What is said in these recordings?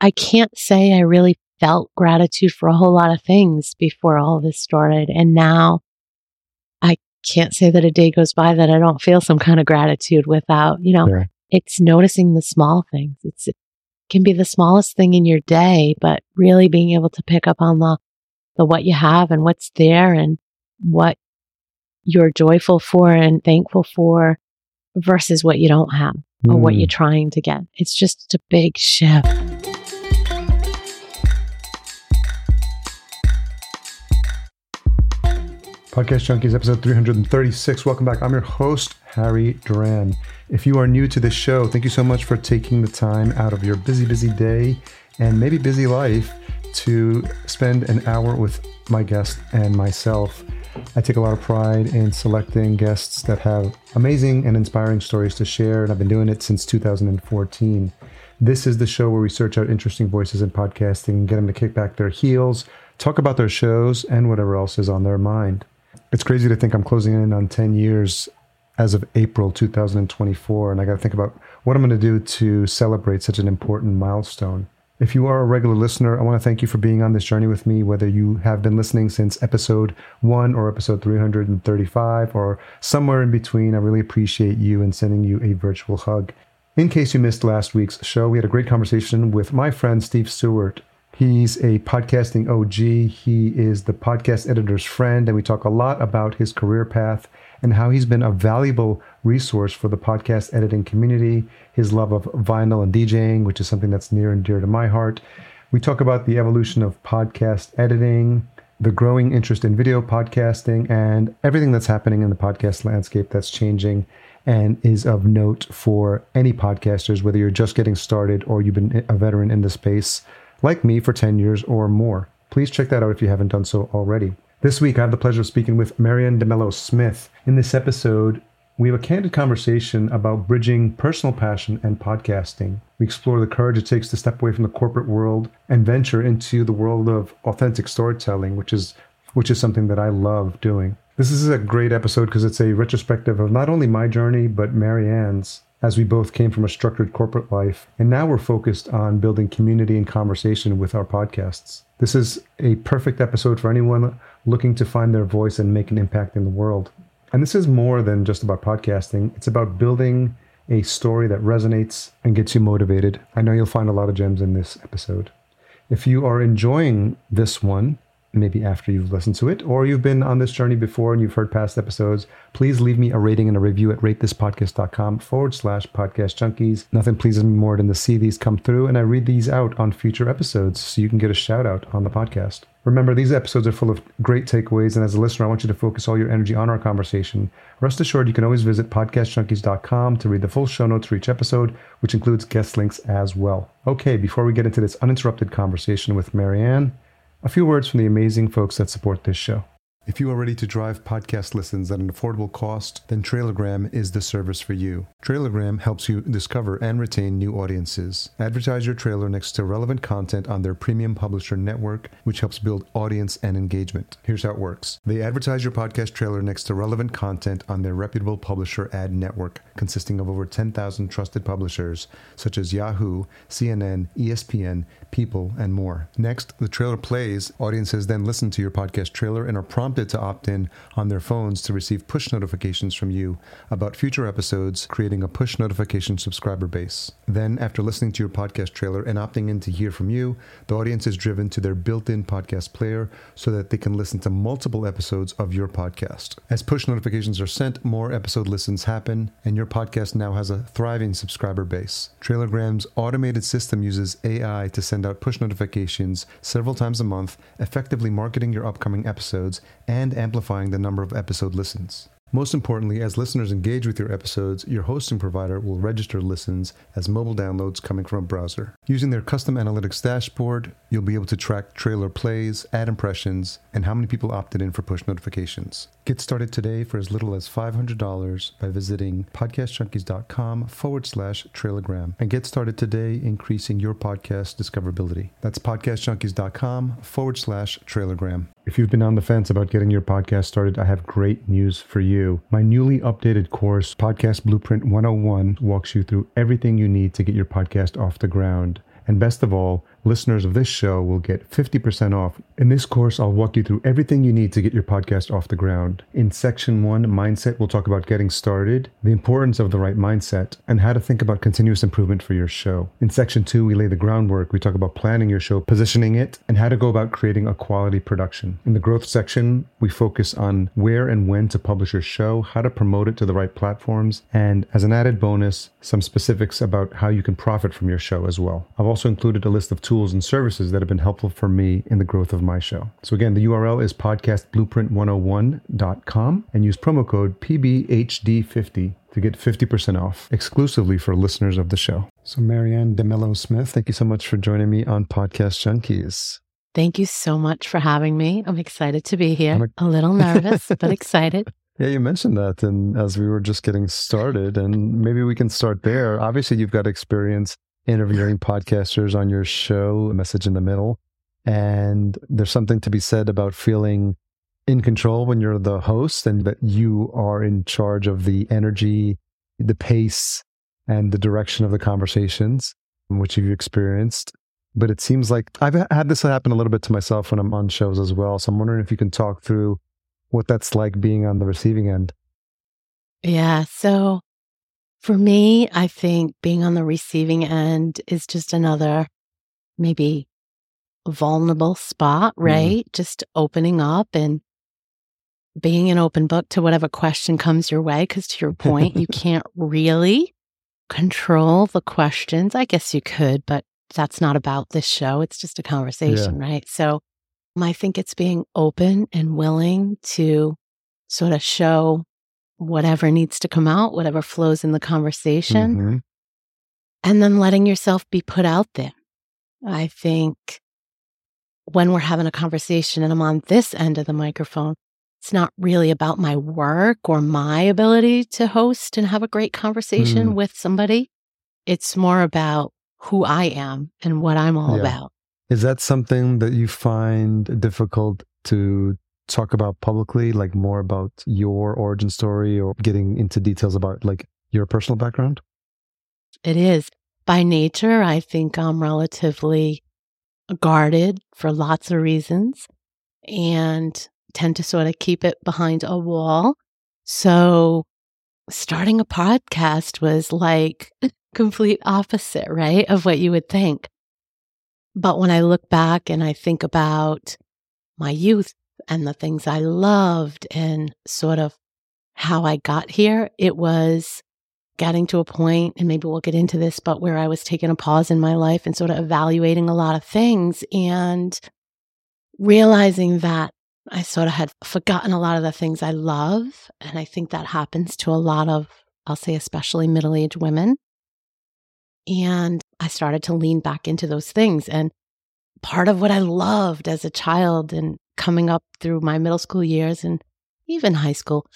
I can't say I really felt gratitude for a whole lot of things before all this started. And now I can't say that a day goes by that I don't feel some kind of gratitude without, you know, sure. it's noticing the small things. It's, it can be the smallest thing in your day, but really being able to pick up on the, the what you have and what's there and what you're joyful for and thankful for versus what you don't have mm. or what you're mm. trying to get. It's just a big shift. Podcast Junkies, episode 336. Welcome back. I'm your host, Harry Duran. If you are new to this show, thank you so much for taking the time out of your busy, busy day and maybe busy life to spend an hour with my guest and myself. I take a lot of pride in selecting guests that have amazing and inspiring stories to share, and I've been doing it since 2014. This is the show where we search out interesting voices in podcasting, get them to kick back their heels, talk about their shows, and whatever else is on their mind. It's crazy to think I'm closing in on 10 years as of April 2024, and I got to think about what I'm going to do to celebrate such an important milestone. If you are a regular listener, I want to thank you for being on this journey with me, whether you have been listening since episode one or episode 335 or somewhere in between. I really appreciate you and sending you a virtual hug. In case you missed last week's show, we had a great conversation with my friend Steve Stewart. He's a podcasting OG. He is the podcast editor's friend, and we talk a lot about his career path and how he's been a valuable resource for the podcast editing community, his love of vinyl and DJing, which is something that's near and dear to my heart. We talk about the evolution of podcast editing, the growing interest in video podcasting, and everything that's happening in the podcast landscape that's changing and is of note for any podcasters, whether you're just getting started or you've been a veteran in the space like me for 10 years or more. Please check that out if you haven't done so already. This week, I have the pleasure of speaking with Marianne DeMello Smith. In this episode, we have a candid conversation about bridging personal passion and podcasting. We explore the courage it takes to step away from the corporate world and venture into the world of authentic storytelling, which is which is something that I love doing. This is a great episode because it's a retrospective of not only my journey but Marianne's as we both came from a structured corporate life, and now we're focused on building community and conversation with our podcasts. This is a perfect episode for anyone looking to find their voice and make an impact in the world. And this is more than just about podcasting, it's about building a story that resonates and gets you motivated. I know you'll find a lot of gems in this episode. If you are enjoying this one, maybe after you've listened to it, or you've been on this journey before and you've heard past episodes, please leave me a rating and a review at ratethispodcast.com forward slash podcast junkies. Nothing pleases me more than to see these come through, and I read these out on future episodes so you can get a shout out on the podcast. Remember, these episodes are full of great takeaways, and as a listener, I want you to focus all your energy on our conversation. Rest assured, you can always visit podcastjunkies.com to read the full show notes for each episode, which includes guest links as well. Okay, before we get into this uninterrupted conversation with Marianne, a few words from the amazing folks that support this show. If you are ready to drive podcast listens at an affordable cost, then Trailergram is the service for you. Trailergram helps you discover and retain new audiences. Advertise your trailer next to relevant content on their premium publisher network, which helps build audience and engagement. Here's how it works they advertise your podcast trailer next to relevant content on their reputable publisher ad network, consisting of over 10,000 trusted publishers such as Yahoo, CNN, ESPN, People, and more. Next, the trailer plays. Audiences then listen to your podcast trailer and are prompted prompted to opt in on their phones to receive push notifications from you about future episodes, creating a push notification subscriber base. Then, after listening to your podcast trailer and opting in to hear from you, the audience is driven to their built in podcast player so that they can listen to multiple episodes of your podcast. As push notifications are sent, more episode listens happen, and your podcast now has a thriving subscriber base. Trailergram's automated system uses AI to send out push notifications several times a month, effectively marketing your upcoming episodes and amplifying the number of episode listens. Most importantly, as listeners engage with your episodes, your hosting provider will register listens as mobile downloads coming from a browser. Using their custom analytics dashboard, you'll be able to track trailer plays, ad impressions, and how many people opted in for push notifications. Get started today for as little as $500 by visiting podcastjunkies.com forward slash trailergram and get started today increasing your podcast discoverability. That's podcastjunkies.com forward slash trailergram. If you've been on the fence about getting your podcast started, I have great news for you. My newly updated course, Podcast Blueprint 101, walks you through everything you need to get your podcast off the ground And best of all, listeners of this show will get 50% off. In this course, I'll walk you through everything you need to get your podcast off the ground. In section one, mindset, we'll talk about getting started, the importance of the right mindset, and how to think about continuous improvement for your show. In section two, we lay the groundwork. We talk about planning your show, positioning it, and how to go about creating a quality production. In the growth section, we focus on where and when to publish your show, how to promote it to the right platforms, and as an added bonus, some specifics about how you can profit from your show as well. I've also included a list of tools and services that have been helpful for me in the growth of my show. So again, the URL is podcastblueprint101.com and use promo code PBHD50 to get 50% off exclusively for listeners of the show. So Marianne DeMello Smith, thank you so much for joining me on Podcast Junkies. Thank you so much for having me. I'm excited to be here. A-, a little nervous, but excited. Yeah, you mentioned that, and as we were just getting started, and maybe we can start there. Obviously, you've got experience interviewing podcasters on your show, Message in the Middle, and there's something to be said about feeling in control when you're the host and that you are in charge of the energy, the pace, and the direction of the conversations, which you've experienced. But it seems like I've had this happen a little bit to myself when I'm on shows as well. So I'm wondering if you can talk through what that's like being on the receiving end. Yeah. So for me, I think being on the receiving end is just another maybe vulnerable spot, mm-hmm. right? Mm. Just opening up and being an open book to whatever question comes your way. Cause to your point, you can't really control the questions. I guess you could, but that's not about this show. It's just a conversation, yeah. right? So I think it's being open and willing to sort of show whatever needs to come out, whatever flows in the conversation, mm-hmm. and then letting yourself be put out there. I think when we're having a conversation and I'm on this end of the microphone, it's not really about my work or my ability to host and have a great conversation mm. with somebody. It's more about who I am and what I'm all yeah. about. Is that something that you find difficult to talk about publicly, like more about your origin story or getting into details about like your personal background? It is. By nature, I think I'm relatively guarded for lots of reasons and tend to sort of keep it behind a wall. So starting a podcast was like complete opposite, right? Of what you would think. But when I look back and I think about my youth and the things I loved and sort of how I got here, it was getting to a point, and maybe we'll get into this, but where I was taking a pause in my life and sort of evaluating a lot of things and realizing that I sort of had forgotten a lot of the things I love. And I think that happens to a lot of, I'll say, especially middle aged women. And I started to lean back into those things. And part of what I loved as a child and coming up through my middle school years and even high school,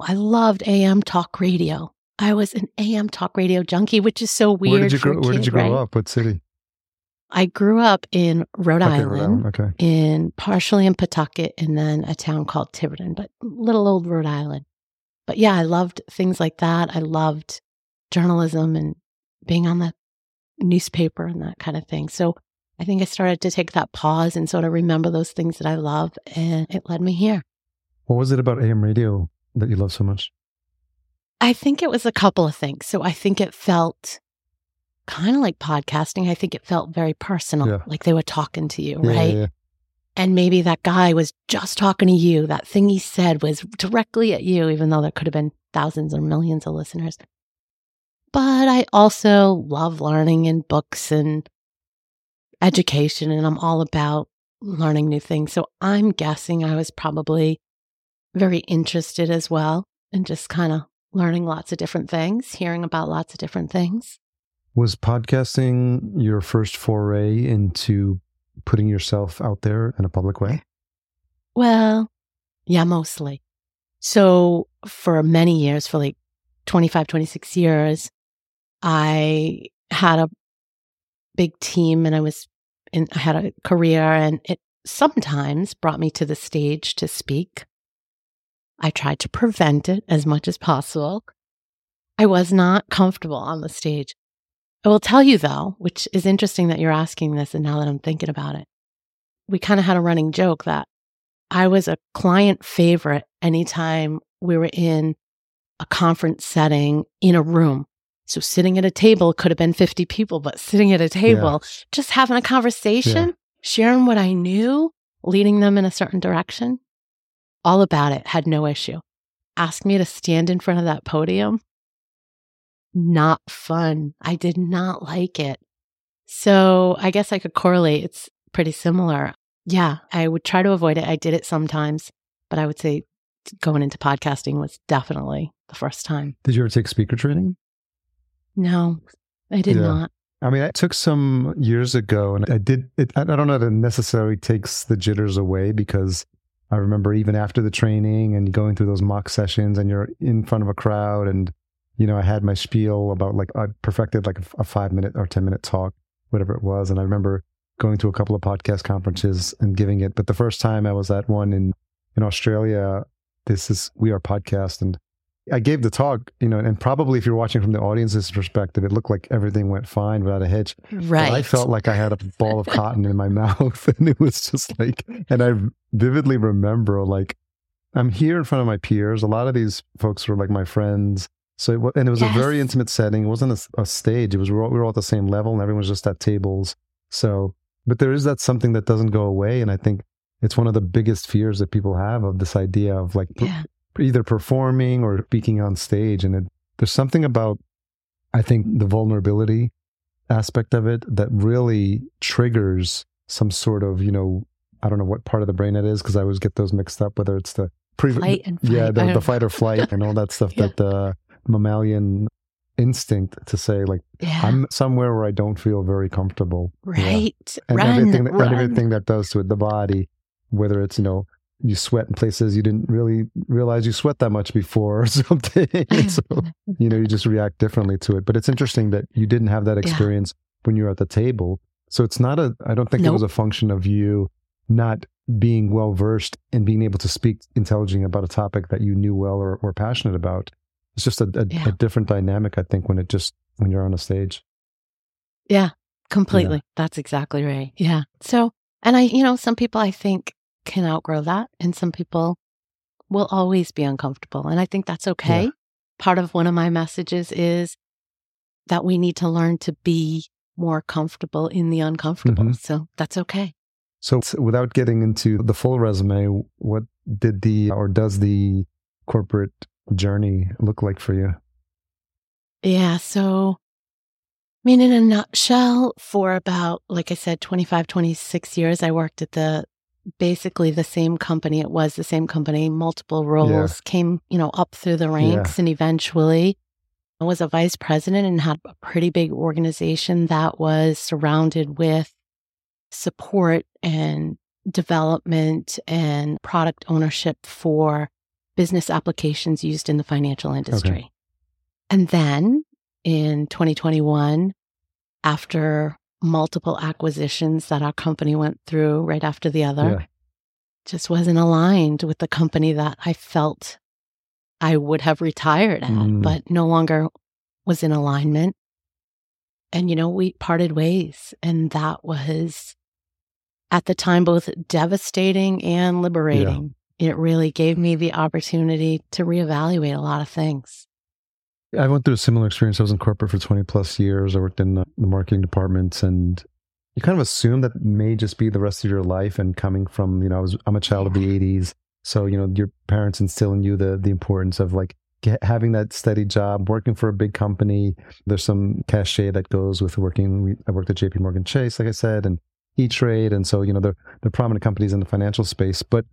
I loved AM talk radio. I was an AM talk radio junkie, which is so weird. Where did you grow, kid, where did you grow right? up? What city? I grew up in Rhode okay, Island, Rhode Island. Okay. in partially in Pawtucket, and then a town called Tiverton, but little old Rhode Island. But yeah, I loved things like that. I loved journalism and being on the newspaper and that kind of thing. So I think I started to take that pause and sort of remember those things that I love, and it led me here. What was it about AM radio that you love so much? I think it was a couple of things. So I think it felt kind of like podcasting. I think it felt very personal, yeah. like they were talking to you, yeah, right? Yeah, and maybe that guy was just talking to you. That thing he said was directly at you, even though there could have been thousands or millions of listeners. But I also love learning in books and education, and I'm all about learning new things. So I'm guessing I was probably very interested as well and just kind of learning lots of different things, hearing about lots of different things. Was podcasting your first foray into putting yourself out there in a public way? Well, yeah, mostly. So for many years, for like 25, 26 years, I had a big team and I was in, I had a career and it sometimes brought me to the stage to speak. I tried to prevent it as much as possible. I was not comfortable on the stage. I will tell you though, which is interesting that you're asking this. And now that I'm thinking about it, we kind of had a running joke that I was a client favorite anytime we were in a conference setting in a room. So sitting at a table could have been 50 people, but sitting at a table, yeah. just having a conversation, yeah. sharing what I knew, leading them in a certain direction, all about it, had no issue. Ask me to stand in front of that podium. Not fun. I did not like it. So I guess I could correlate. It's pretty similar. Yeah, I would try to avoid it. I did it sometimes, but I would say going into podcasting was definitely the first time. Did you ever take speaker training? No, I did yeah. not. I mean, I took some years ago and I did it. I don't know that it necessarily takes the jitters away because I remember even after the training and going through those mock sessions and you're in front of a crowd and, you know, I had my spiel about like, I perfected like a, a five minute or 10 minute talk, whatever it was. And I remember going to a couple of podcast conferences and giving it. But the first time I was at one in, in Australia, this is We Are Podcast. And I gave the talk, you know, and probably if you're watching from the audience's perspective, it looked like everything went fine without a hitch. Right. But I felt like I had a ball of cotton in my mouth. And it was just like, and I vividly remember like, I'm here in front of my peers. A lot of these folks were like my friends. So, it, was, and it was yes. a very intimate setting. It wasn't a, a stage. It was, we were, all, we were all at the same level and everyone was just at tables. So, but there is that something that doesn't go away. And I think it's one of the biggest fears that people have of this idea of like yeah either performing or speaking on stage. And it, there's something about, I think, the vulnerability aspect of it that really triggers some sort of, you know, I don't know what part of the brain it is because I always get those mixed up, whether it's the pre- fight and fight. yeah, the, the fight or flight and all that stuff yeah. that the mammalian instinct to say like yeah. I'm somewhere where I don't feel very comfortable. Right. Yeah. And run, everything that, run. everything that does to it, the body, whether it's, you know, you sweat in places you didn't really realize you sweat that much before or something. so, you know, you just react differently to it. But it's interesting that you didn't have that experience yeah. when you were at the table. So it's not a, I don't think nope. it was a function of you not being well versed and being able to speak intelligently about a topic that you knew well or were passionate about. It's just a, a, yeah. a, different dynamic, I think, when it just, when you're on a stage. Yeah, completely. Yeah. That's exactly right. Yeah. So, and I, you know, some people I think can outgrow that. And some people will always be uncomfortable. And I think that's okay. Yeah. Part of one of my messages is that we need to learn to be more comfortable in the uncomfortable. Mm-hmm. So that's okay. So, without getting into the full resume, what did the or does the corporate journey look like for you? Yeah. So, I mean, in a nutshell, for about, like I said, 25, 26 years, I worked at the basically the same company. It was the same company, multiple roles, yeah. came, you know, up through the ranks yeah. and eventually I was a vice president and had a pretty big organization that was surrounded with support and development and product ownership for business applications used in the financial industry. Okay. And then in 2021, after multiple acquisitions that our company went through right after the other yeah. just wasn't aligned with the company that I felt I would have retired at, mm. but no longer was in alignment. And, you know, we parted ways. And that was at the time both devastating and liberating. Yeah. It really gave me the opportunity to reevaluate a lot of things. I went through a similar experience. I was in corporate for 20 plus years. I worked in the marketing departments and you kind of assume that may just be the rest of your life and coming from, you know, I was, I'm a child of the 80s. So, you know, your parents instill in you the, the importance of like get, having that steady job, working for a big company. There's some cachet that goes with working. I worked at JP Morgan Chase, like I said, and E Trade. And so, you know, they're, they're prominent companies in the financial space, but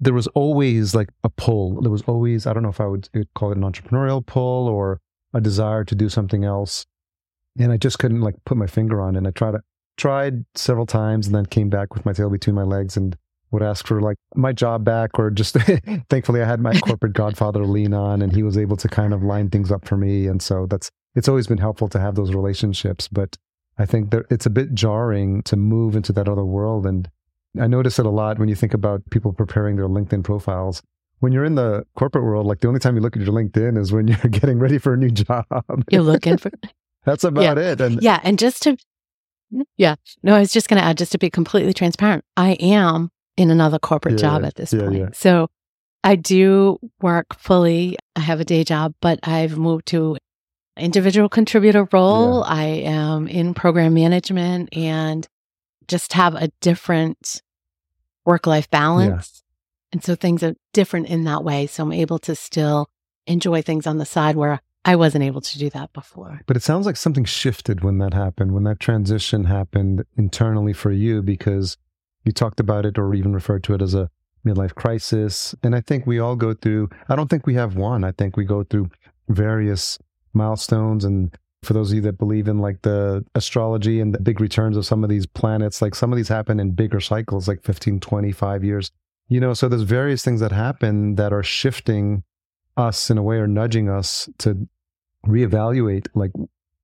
there was always like a pull. There was always, I don't know if I would uh, call it an entrepreneurial pull or a desire to do something else. And I just couldn't like put my finger on it. And I tried tried several times and then came back with my tail between my legs and would ask for like my job back or just thankfully I had my corporate godfather lean on and he was able to kind of line things up for me. And so that's, it's always been helpful to have those relationships. But I think that it's a bit jarring to move into that other world and I notice it a lot when you think about people preparing their LinkedIn profiles. When you're in the corporate world, like the only time you look at your LinkedIn is when you're getting ready for a new job. You're looking for That's about it. And yeah. And just to, yeah, no, I was just going to add, just to be completely transparent, I am in another corporate Yeah, job at this Yeah, point. yeah. So I do work fully. I have a day job, but I've moved to individual contributor role. I am in program management and just have a different work life balance. And so things are different in that way. So I'm able to still enjoy things on the side where I wasn't able to do that before. But it sounds like something shifted when that happened, when that transition happened internally for you, because you talked about it or even referred to it as a midlife crisis. And I think we all go through, I don't think we have one. I think we go through various milestones. And for those of you that believe in like the astrology and the big returns of some of these planets, like some of these happen in bigger cycles, like 15, 25 years. You know, so there's various things that happen that are shifting us in a way or nudging us to reevaluate like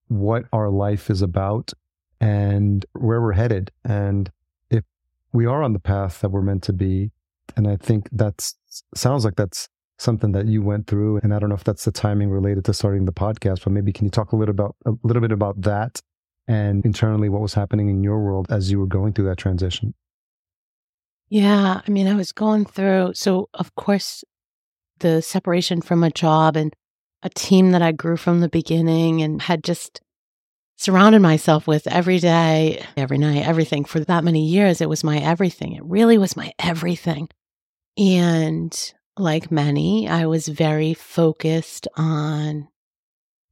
what our life is about and where we're headed and if we are on the path that we're meant to be and i think that's sounds like that's something that you went through and i don't know if that's the timing related to starting the podcast but maybe can you talk a little about a little bit about that and internally what was happening in your world as you were going through that transition Yeah. I mean, I was going through, so of course, the separation from a job and a team that I grew from the beginning and had just surrounded myself with every day, every night, everything for that many years. It was my everything. It really was my everything. And like many, I was very focused on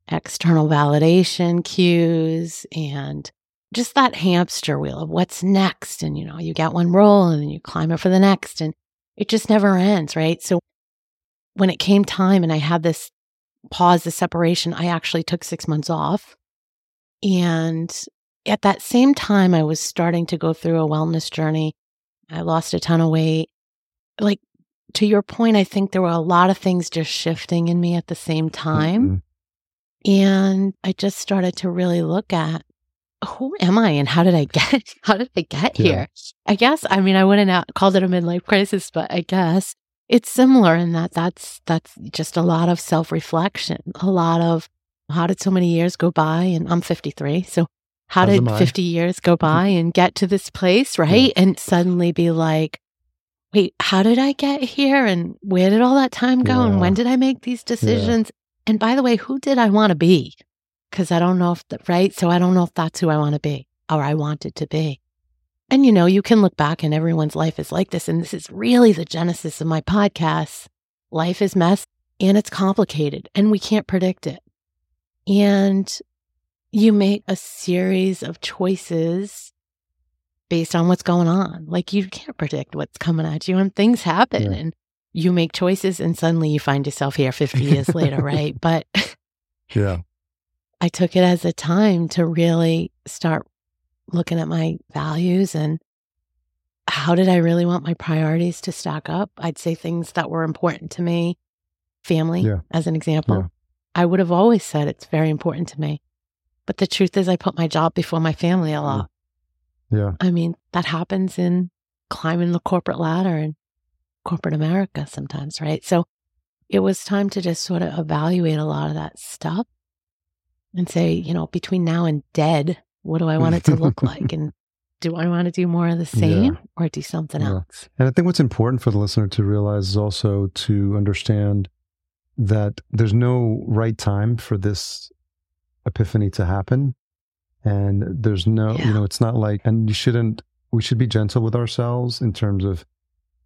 external validation cues and just that hamster wheel of what's next. And, you know, you get one role and then you climb up for the next and it just never ends, right? So when it came time and I had this pause, the separation, I actually took six months off. And at that same time, I was starting to go through a wellness journey. I lost a ton of weight. Like to your point, I think there were a lot of things just shifting in me at the same time. Mhm. And I just started to really look at who am I and how did I get how did I get Yeah. here? I guess I mean I wouldn't have called it a midlife crisis, but I guess it's similar in that that's that's just a lot of self-reflection, a lot of how did so many years go by and I'm 53. So how As did 50 years go by and get to this place, right? And suddenly be like wait, how did I get here and where did all that time go and when did I make these decisions? And by the way, who did I want to be? Because I don't know if, the, right? So I don't know if that's who I want to be or I wanted to be. And you know, you can look back and everyone's life is like this. And this is really the genesis of my podcast. Life is mess and it's complicated and we can't predict it. And you make a series of choices based on what's going on. Like you can't predict what's coming at you and things happen Yeah. and you make choices and suddenly you find yourself here 50 years later, right? But yeah I took it as a time to really start looking at my values and how did I really want my priorities to stack up? I'd say things that were important to me, family, Yeah. as an example. Yeah. I would have always said it's very important to me. But the truth is, I put my job before my family a lot. Yeah I mean, that happens in climbing the corporate ladder in corporate America sometimes, right? So it was time to just sort of evaluate a lot of that stuff and say, you know, between now and dead, what do I want it to look like? And do I want to do more of the same or do something Yeah. else? And I think what's important for the listener to realize is also to understand that there's no right time for this epiphany to happen. And there's no, Yeah. you know, it's not like, and you shouldn't, we should be gentle with ourselves in terms of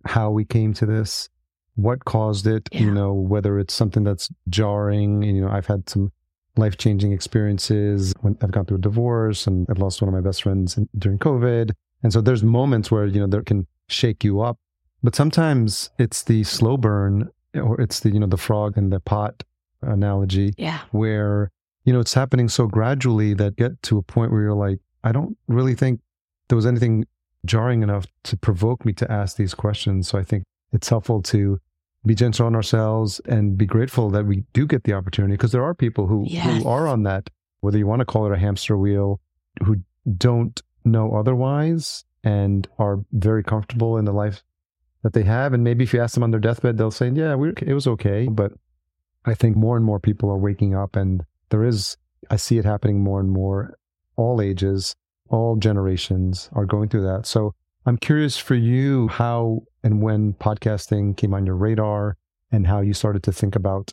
how we came to this, what caused it, you know, whether it's something that's jarring. You know, I've had some life changing experiences when I've gone through a divorce and I've lost one of my best friends in, during COVID. And so there's moments where, you know, there can shake you up. But sometimes it's the slow burn or it's the, you know, the frog in the pot analogy Yeah. where, you know, it's happening so gradually that get to a point where you're like, I don't really think there was anything jarring enough to provoke me to ask these questions. So I think it's helpful to be gentle on ourselves and be grateful that we do get the opportunity because there are people who, Yes. who are on that, whether you want to call it a hamster wheel, who don't know otherwise and are very comfortable in the life that they have. And maybe if you ask them on their deathbed, they'll say, yeah, it was okay. But I think more and more people are waking up and there is I see it happening more and more. All ages, all generations are going through that. So I'm curious for you how and when podcasting came on your radar and how you started to think about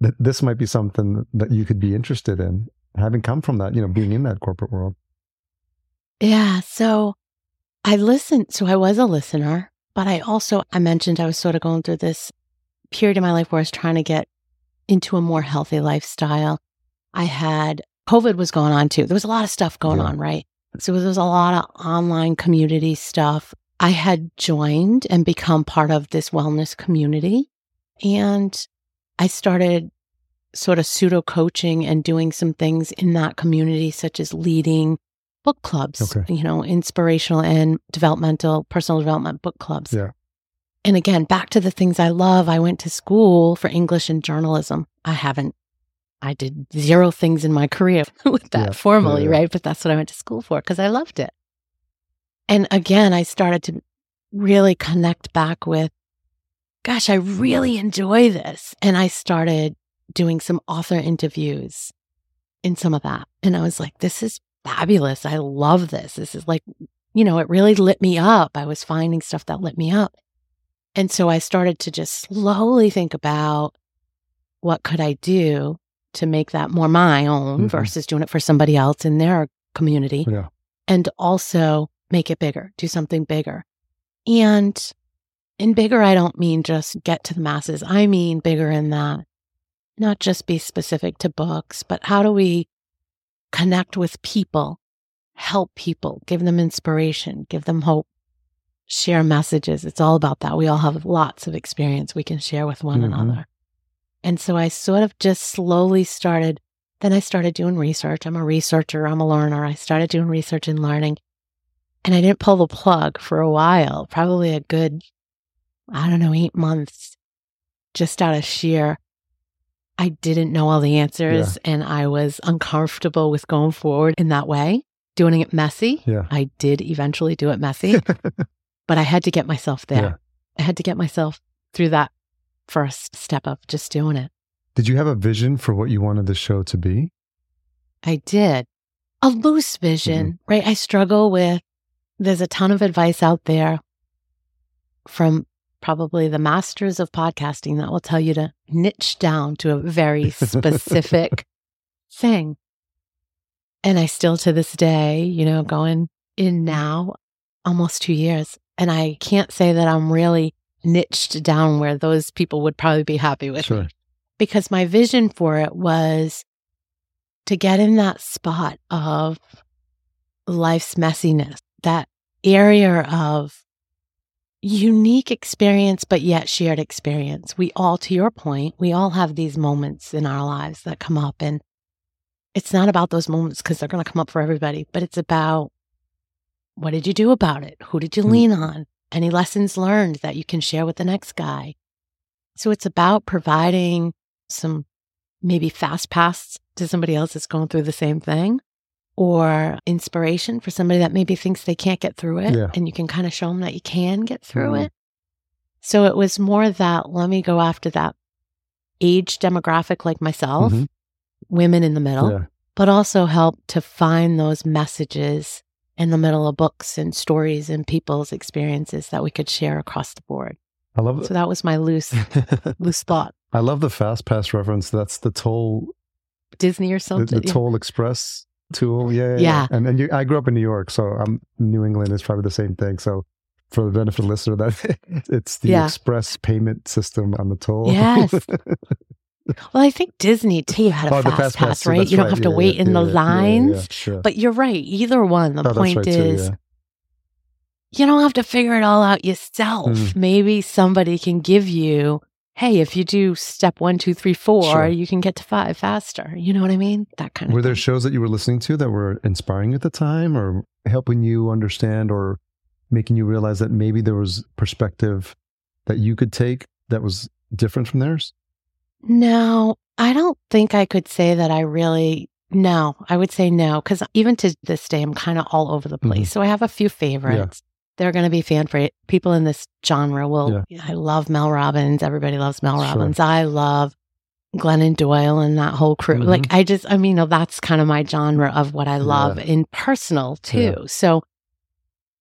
that this might be something that you could be interested in, having come from that, you know, being in that corporate world. Yeah. So I listened. So I was a listener, but I also, I mentioned I was sort of going through this period in my life where I was trying to get into a more healthy lifestyle. I had COVID was going on too. There was a lot of stuff going yeah. on, right? So there was a lot of online community stuff. I had joined and become part of this wellness community. And I started sort of pseudo coaching and doing some things in that community, such as leading book clubs, okay. you know, inspirational and developmental, personal development book clubs. Yeah. And again, back to the things I love. I went to school for English and journalism. I haven't, I did zero things in my career with that yeah. formally, yeah, right? But that's what I went to school for because I loved it. And again, I started to really connect back with, gosh, I really enjoy this. And I started doing some author interviews in some of that. And I was like, this is fabulous. I love this. This is like, you know, it really lit me up. I was finding stuff that lit me up. And so I started to just slowly think about what could I do to make that more my own mm-hmm. versus doing it for somebody else in their community. Yeah. And also make it bigger, do something bigger. And in bigger, I don't mean just get to the masses. I mean bigger in that not just be specific to books, but how do we connect with people, help people, give them inspiration, give them hope, share messages. It's all about that. We all have lots of experience we can share with one mm-hmm. another. And so I sort of just slowly started. Then I started doing research. I'm a researcher, I'm a learner. I started doing research and learning. And I didn't pull the plug for a while, probably a good, I don't know, eight months, just out of sheer I didn't know all the answers yeah. and I was uncomfortable with going forward in that way, doing it messy. Yeah. I did eventually do it messy, but I had to get myself there. Yeah. I had to get myself through that first step of just doing it. Did you have a vision for what you wanted the show to be? I did. A loose vision, mm-hmm. right? I struggle with, there's a ton of advice out there from probably the masters of podcasting that will tell you to niche down to a very specific thing. And I still to this day, you know, going in now almost two years, and I can't say that I'm really niched down where those people would probably be happy with sure. me. Because my vision for it was to get in that spot of life's messiness, that area of unique experience, but yet shared experience. We all, to your point, we all have these moments in our lives that come up. And it's not about those moments because they're going to come up for everybody, but it's about what did you do about it? Who did you mm. lean on? Any lessons learned that you can share with the next guy? So it's about providing some maybe fast pass to somebody else that's going through the same thing or inspiration for somebody that maybe thinks they can't get through it. Yeah. And you can kind of show them that you can get through mm-hmm. it. So it was more that let me go after that age demographic like myself, mm-hmm. women in the middle, yeah. but also help to find those messages in the middle of books and stories and people's experiences that we could share across the board. I love it. So that was my loose, loose thought. I love the fast pass reference. That's the toll Disney or something. The, the Toll Express tool. Yeah. Yeah. yeah. And and you, I grew up in New York, so I'm New England is probably the same thing. So for the benefit of the listener, that it's the yeah. express payment system on the toll. Yes. well, I think Disney too had a oh, fast, fast, pass, right? You don't right. have to yeah, wait in the lines. Sure. But you're right. Either one. The oh, point right is. Too, you don't have to figure it all out yourself. Mm. Maybe somebody can give you hey, if you do step one, two, three, four, sure. you can get to five faster. You know what I mean? That kind of. Were there shows that you were listening to that were inspiring at the time, or helping you understand, or making you realize that maybe there was perspective that you could take that was different from theirs? No, I don't think I could say that I really. No, I would say no, because even to this day, I'm kind of all over the place. Mm-hmm. So I have a few favorites they're going to be fan favorite. People in this genre will. Yeah. I love Mel Robbins. Everybody loves Mel Robbins. Sure. I love Glennon Doyle and that whole crew. Mhm. Like I just, I mean, you know, that's kind of my genre of what I love in personal too. So,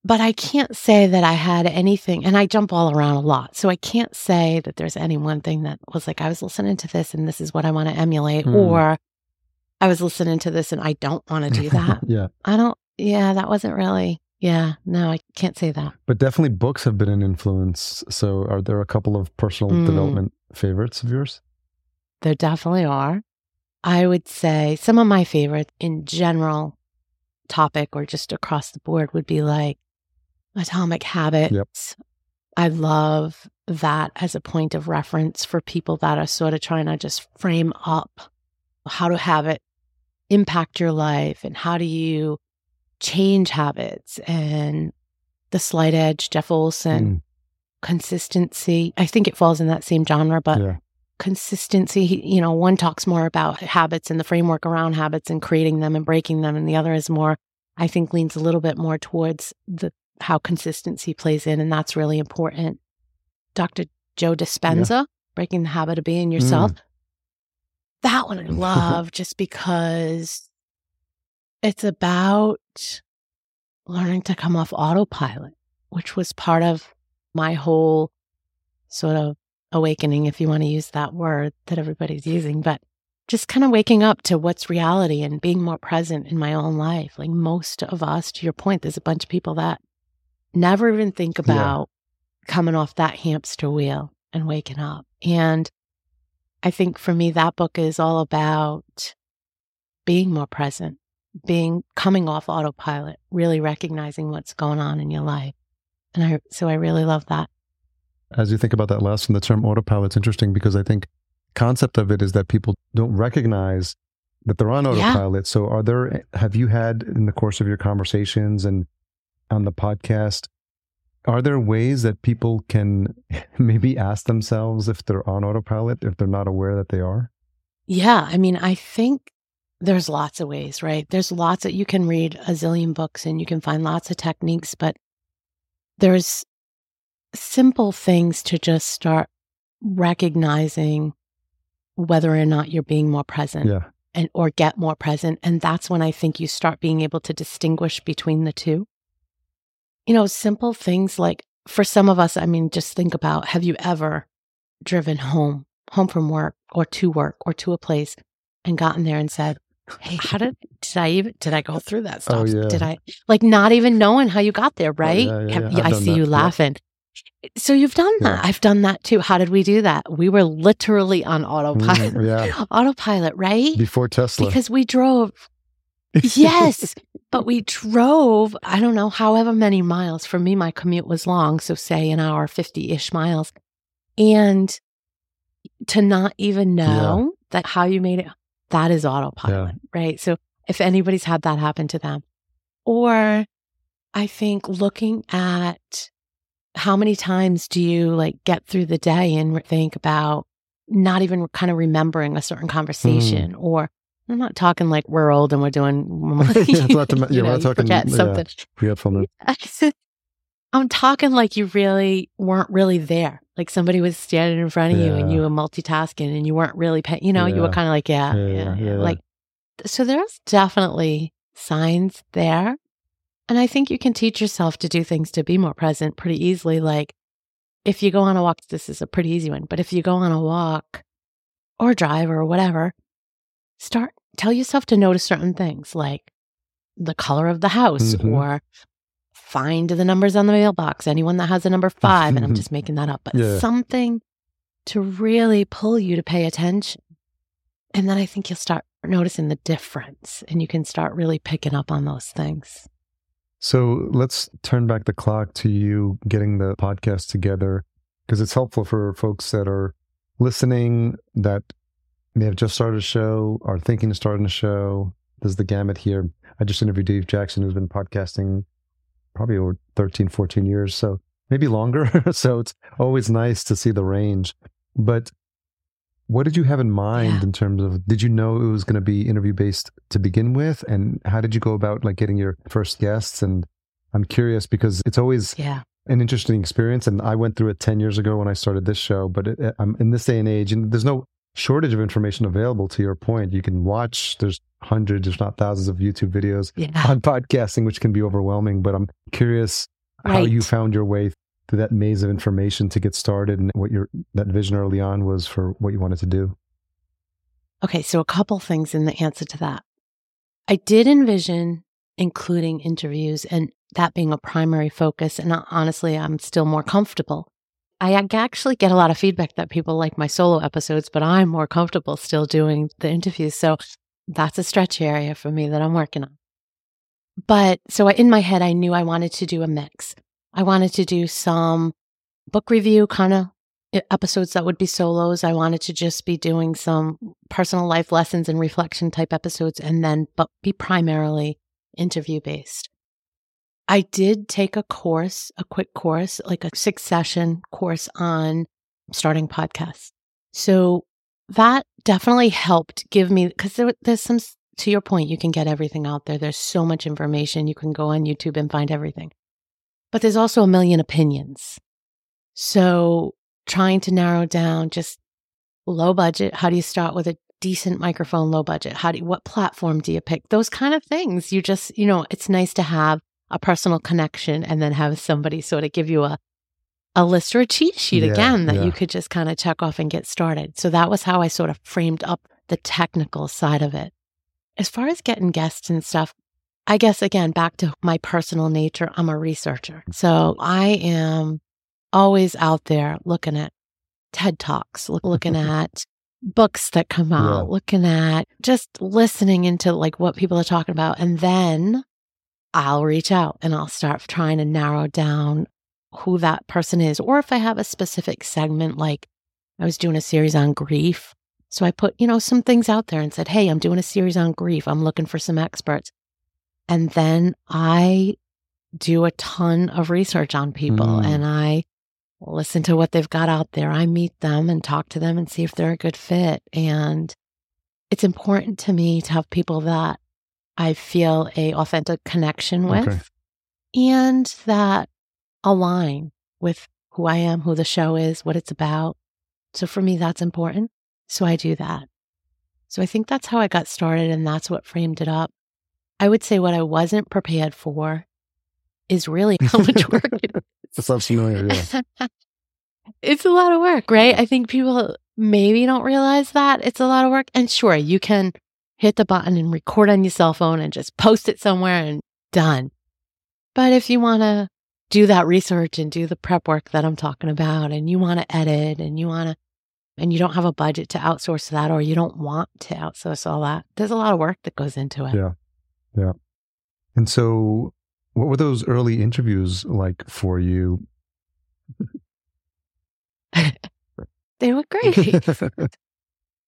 but I can't say that I had anything, and I jump all around a lot. So I can't say that there's any one thing that was like, I was listening to this and this is what I want to emulate, Hmm. or I was listening to this and I don't want to do that. yeah. I don't, yeah, that wasn't really, yeah, no, I can't say that. But definitely books have been an influence. So are there a couple of personal Mm. development favorites of yours? There definitely are. I would say some of my favorites in general topic or just across the board would be like Atomic Habits. I love that as a point of reference for people that are sort of trying to just frame up how to have it impact your life and how do you change habits and the slight edge, Jeff Olson, consistency. I think it falls in that same genre, but Mm, yeah. consistency you know one talks more about habits and the framework around habits and creating them and breaking them and the other is more i think leans a little bit more towards the how consistency plays in and that's really important. Dr joe dispenza breaking the habit of being yourself. Mm. That one i love just because it's about learning to come off autopilot which was part of my whole sort of awakening, if you want to use that word that everybody's using, but just kind of waking up to what's reality and being more present in my own life. Like most of us, to your point, there's a bunch of people that never even think about coming off that hamster wheel and waking up. And I think for me, that book is all about being more present, being coming off autopilot, really recognizing what's going on in your life. And I, so I really love that. As you think about that last one, the term autopilot's interesting because I think concept of it is that people don't recognize that they're on Yeah. autopilot. So are there have you had in the course of your conversations and on the podcast are there ways that people can maybe ask themselves if they're on autopilot if they're not aware that they are? Yeah. I mean, I think there's lots of ways, right? There's lots that you can read a zillion books and you can find lots of techniques, but there's simple things to just start recognizing whether or not you're being more present Yeah. and or get more present and that's when i think you start being able to distinguish between the two you know simple things like for some of us i mean just think about have you ever driven home home from work or to work or to a place and gotten there and said hey how did did i even did i go through that Oh, yeah. did i like not even knowing how you got there right yeah, yeah, yeah. I see that. you laughing so you've done that i've done that too how did we do that we were literally on autopilot Mm, yeah. autopilot right Before Tesla. because we drove yes but we drove i don't know however many miles. For me my commute was long so say an hour 50-ish miles. And to not even know that how you made it that is autopilot right? So if anybody's had that happen to them. Or i think looking at how many times do you like get through the day and think about not even kind of remembering a certain mm. conversation or I'm not talking like we're old and we're doing. Yeah, not to you yeah, we're know, not talking- yeah. something. Forgetfulness. I'm talking like you really weren't really there. Like somebody was standing in front of you and you were multitasking and you weren't really paying. You know, you were kind of like, yeah, Yeah, yeah, yeah, yeah. yeah. Like, so there's definitely signs there. And I think you can teach yourself to do things to be more present pretty easily. Like if you go on a walk, this is a pretty easy one, but if you go on a walk or drive or whatever, start tell yourself to notice certain things like the color of the house Mhm. or find the numbers on the mailbox. Anyone that has a number five, and I'm just making that up, but Yeah. something to really pull you to pay attention. And then I think you'll start noticing the difference and you can start really picking up on those things. So let's turn back the clock to you getting the podcast together because it's helpful for folks that are listening that may have just started a show, are thinking of starting a show. There's the gamut here. I just interviewed Dave Jackson, who's been podcasting probably over 13, 14 years. So maybe longer. so it's always nice to see the range. But what did you have in mind Yeah. in terms of did you know it was going to be interview based to begin with and how did you go about like getting your first guests and i'm curious because it's always Yeah. an interesting experience and i went through it 10 years ago when i started this show but it, i'm in this day and age and there's no shortage of information available to your point. You can watch, there's hundreds, if not thousands of YouTube videos Yeah. on podcasting, which can be overwhelming. But I'm curious how you found your way through that maze of information to get started and what your that vision early on was for what you wanted to do. Okay, so a couple things in the answer to that. I did envision including interviews and that being a primary focus. And uh, honestly, I'm still more comfortable. I actually get a lot of feedback that people like my solo episodes, but I'm more comfortable still doing the interviews. So that's a stretch area for me that I'm working on. But so in my head, I knew I wanted to do a mix. I wanted to do some book review kind of episodes that would be solos. I wanted to just be doing some personal life lessons and reflection type episodes and then but be primarily interview based. I did take a course, a quick course, like a six session course on starting podcasts. So that definitely helped give me because there, there's some to your point, you can get everything out there. There's so much information. You can go on YouTube and find everything. But there's also a million opinions. So trying to narrow down just low budget. How do you start with a decent microphone, low budget? How do you, what platform do you pick? Those kind of things. You just, you know, it's nice to have a personal connection and then have somebody sort of give you a, a list or a cheat sheet Yeah, again that yeah. you could just kind of check off and get started. So that was how I sort of framed up the technical side of it. As far as getting guests and stuff, I guess again, back to my personal nature, I'm a researcher. So I am always out there looking at TED Talks, look- looking at books that come out, Yeah. looking at just listening into like what people are talking about. And then I'll reach out and I'll start trying to narrow down who that person is. Or if I have a specific segment, like I was doing a series on grief. So I put, you know, some things out there and said, Hey, I'm doing a series on grief. I'm looking for some experts. And then I do a ton of research on people Mm. and I listen to what they've got out there. I meet them and talk to them and see if they're a good fit. And it's important to me to have people that I feel a authentic connection with Okay. and that align with who I am, who the show is, what it's about. So for me, that's important. So I do that. So I think that's how I got started and that's what framed it up. I would say what I wasn't prepared for is really how much work it That sounds familiar. Yeah. it's a lot of work, right? I think people maybe don't realize that it's a lot of work. And sure, you can hit the button and record on your cell phone and just post it somewhere and done. But if you want to do that research and do the prep work that I'm talking about, and you want to edit and you want to, and you don't have a budget to outsource that, or you don't want to outsource all that, there's a lot of work that goes into it. Yeah. Yeah. And so, what were those early interviews like for you? They were great.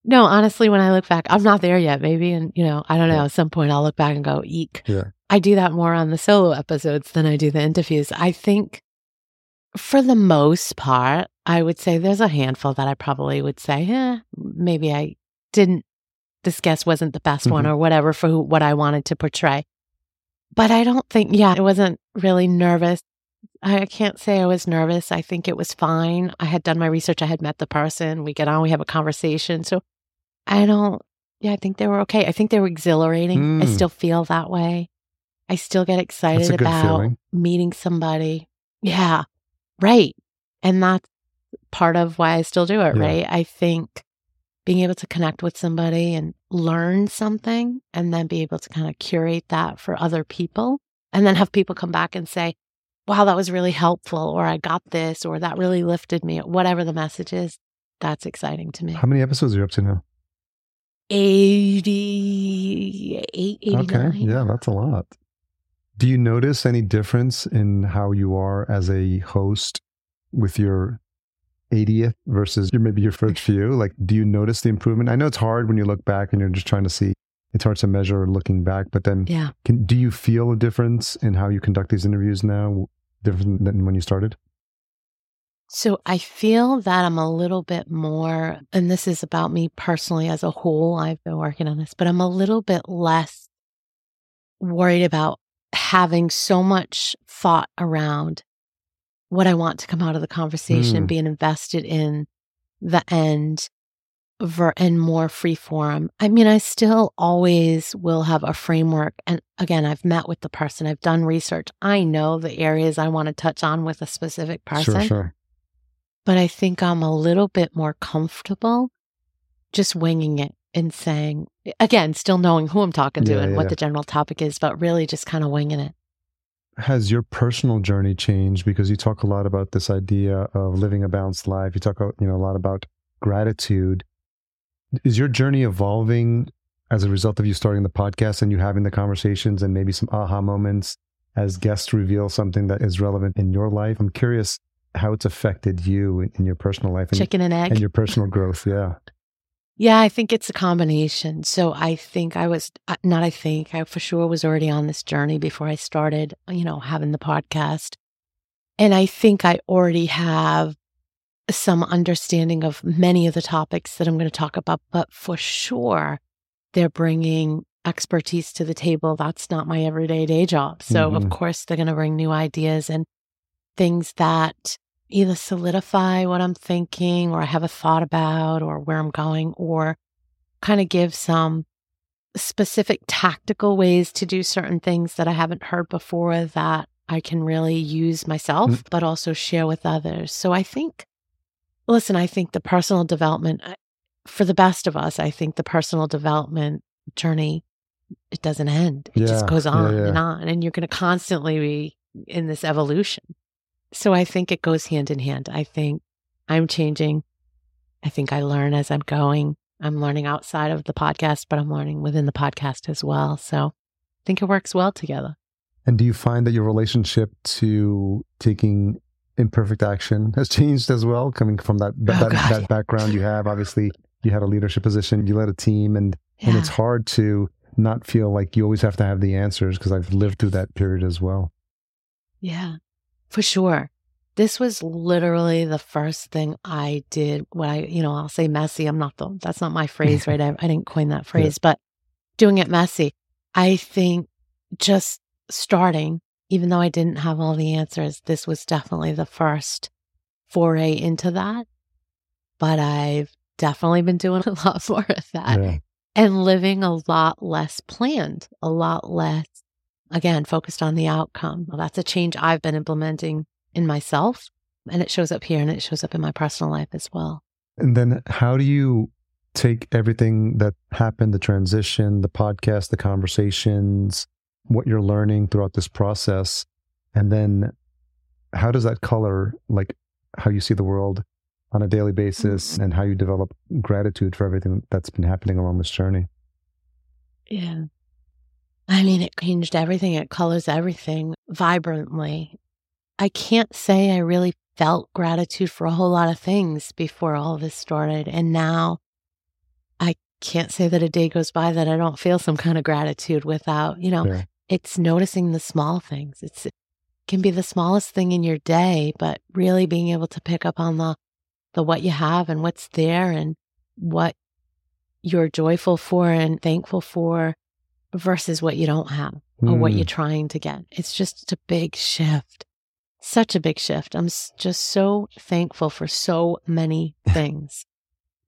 No, honestly, when I look back, I'm not there yet. Maybe, and you know, I don't know. Yeah. At some point, I'll look back and go, "Eek." Yeah. I do that more on the solo episodes than I do the interviews. I think, for the most part, I would say there's a handful that I probably would say, "Eh, maybe I didn't. This guest wasn't the best one, Mhm. or whatever for who, what I wanted to portray." But I don't think, yeah, I wasn't really nervous. I can't say I was nervous. I think it was fine. I had done my research. I had met the person. We get on, we have a conversation. So I don't, yeah, I think they were okay. I think they were exhilarating. I Mm. still feel that way. I still get excited about feeling. meeting somebody. Yeah, right. And that's part of why I still do it, Yeah. right? I think being able to connect with somebody and learn something and then be able to kind of curate that for other people and then have people come back and say, wow, that was really helpful, or I got this, or that really lifted me, whatever the message is. That's exciting to me. How many episodes are you up to now? 88, 89. Okay. Yeah, that's a lot. Do you notice any difference in how you are as a host with your 80th versus your, maybe your first few? Like, do you notice the improvement? I know it's hard when you look back and you're just trying to see. It's hard to measure looking back, but then Yeah. can, do you feel a difference in how you conduct these interviews now, different than when you started? So I feel that I'm a little bit more, and this is about me personally as a whole. I've been working on this, but I'm a little bit less worried about having so much thought around what I want to come out of the conversation, Mm. being invested in the end. Ver- and more free form. I mean, I still always will have a framework. And again, I've met with the person, I've done research. I know the areas I want to touch on with a specific person. Sure, sure. But I think I'm a little bit more comfortable just winging it and saying, again, still knowing who I'm talking to Yeah, and yeah, what yeah. the general topic is, but really just kind of winging it. Has your personal journey changed? Because you talk a lot about this idea of living a balanced life. You talk, you know, a lot about gratitude. Is your journey evolving as a result of you starting the podcast and you having the conversations and maybe some aha moments as guests reveal something that is relevant in your life? I'm curious how it's affected you in, in your personal life and, Chicken and egg. and your personal growth. Yeah. Yeah, I think it's a combination. So I think I was uh, not I think I for sure was already on this journey before I started, you know, having the podcast. And I think I already have some understanding of many of the topics that I'm going to talk about, but for sure they're bringing expertise to the table. That's not my everyday day job. So of Mhm. course they're going to bring new ideas and things that either solidify what I'm thinking or I have a thought about or where I'm going or kind of give some specific tactical ways to do certain things that I haven't heard before that I can really use myself, but also share with others. So I think, listen, I think the personal development, for the best of us, I think the personal development journey, it doesn't end. It Yeah, just goes yeah, on yeah. and on. And you're going to constantly be in this evolution. So I think it goes hand in hand. I think I'm changing. I think I learn as I'm going. I'm learning outside of the podcast, but I'm learning within the podcast as well. So I think it works well together. And do you find that your relationship to taking imperfect action has changed as well, coming from that that, Oh, that, that yeah. background you have? Obviously, you had a leadership position, you led a team, and and it's hard to not feel like you always have to have the answers because I've lived through that period as well. Yeah, for sure. This was literally the first thing I did. What I, you know, I'll say messy. I'm not the, that's not my phrase, right? I, I didn't coin that phrase, but doing it messy. I think just starting, even though I didn't have all the answers, this was definitely the first foray into that. But I've definitely been doing a lot more of that Yeah. and living a lot less planned, a lot less, again, focused on the outcome. Well, that's a change I've been implementing in myself. And it shows up here and it shows up in my personal life as well. And then how do you take everything that happened, the transition, the podcast, the conversations, what you're learning throughout this process, and then how does that color like how you see the world on a daily basis mm-hmm. and how you develop gratitude for everything that's been happening along this journey? Yeah. I mean, it changed everything. It colors everything vibrantly. I can't say I really felt gratitude for a whole lot of things before all this started. And now I can't say that a day goes by that I don't feel some kind of gratitude without, you know, Yeah. It's noticing the small things. It's it can be the smallest thing in your day, but really being able to pick up on the the what you have and what's there and what you're joyful for and thankful for versus what you don't have or what Mm. you're trying to get. It's just a big shift. Such a big shift. I'm just so thankful for so many things.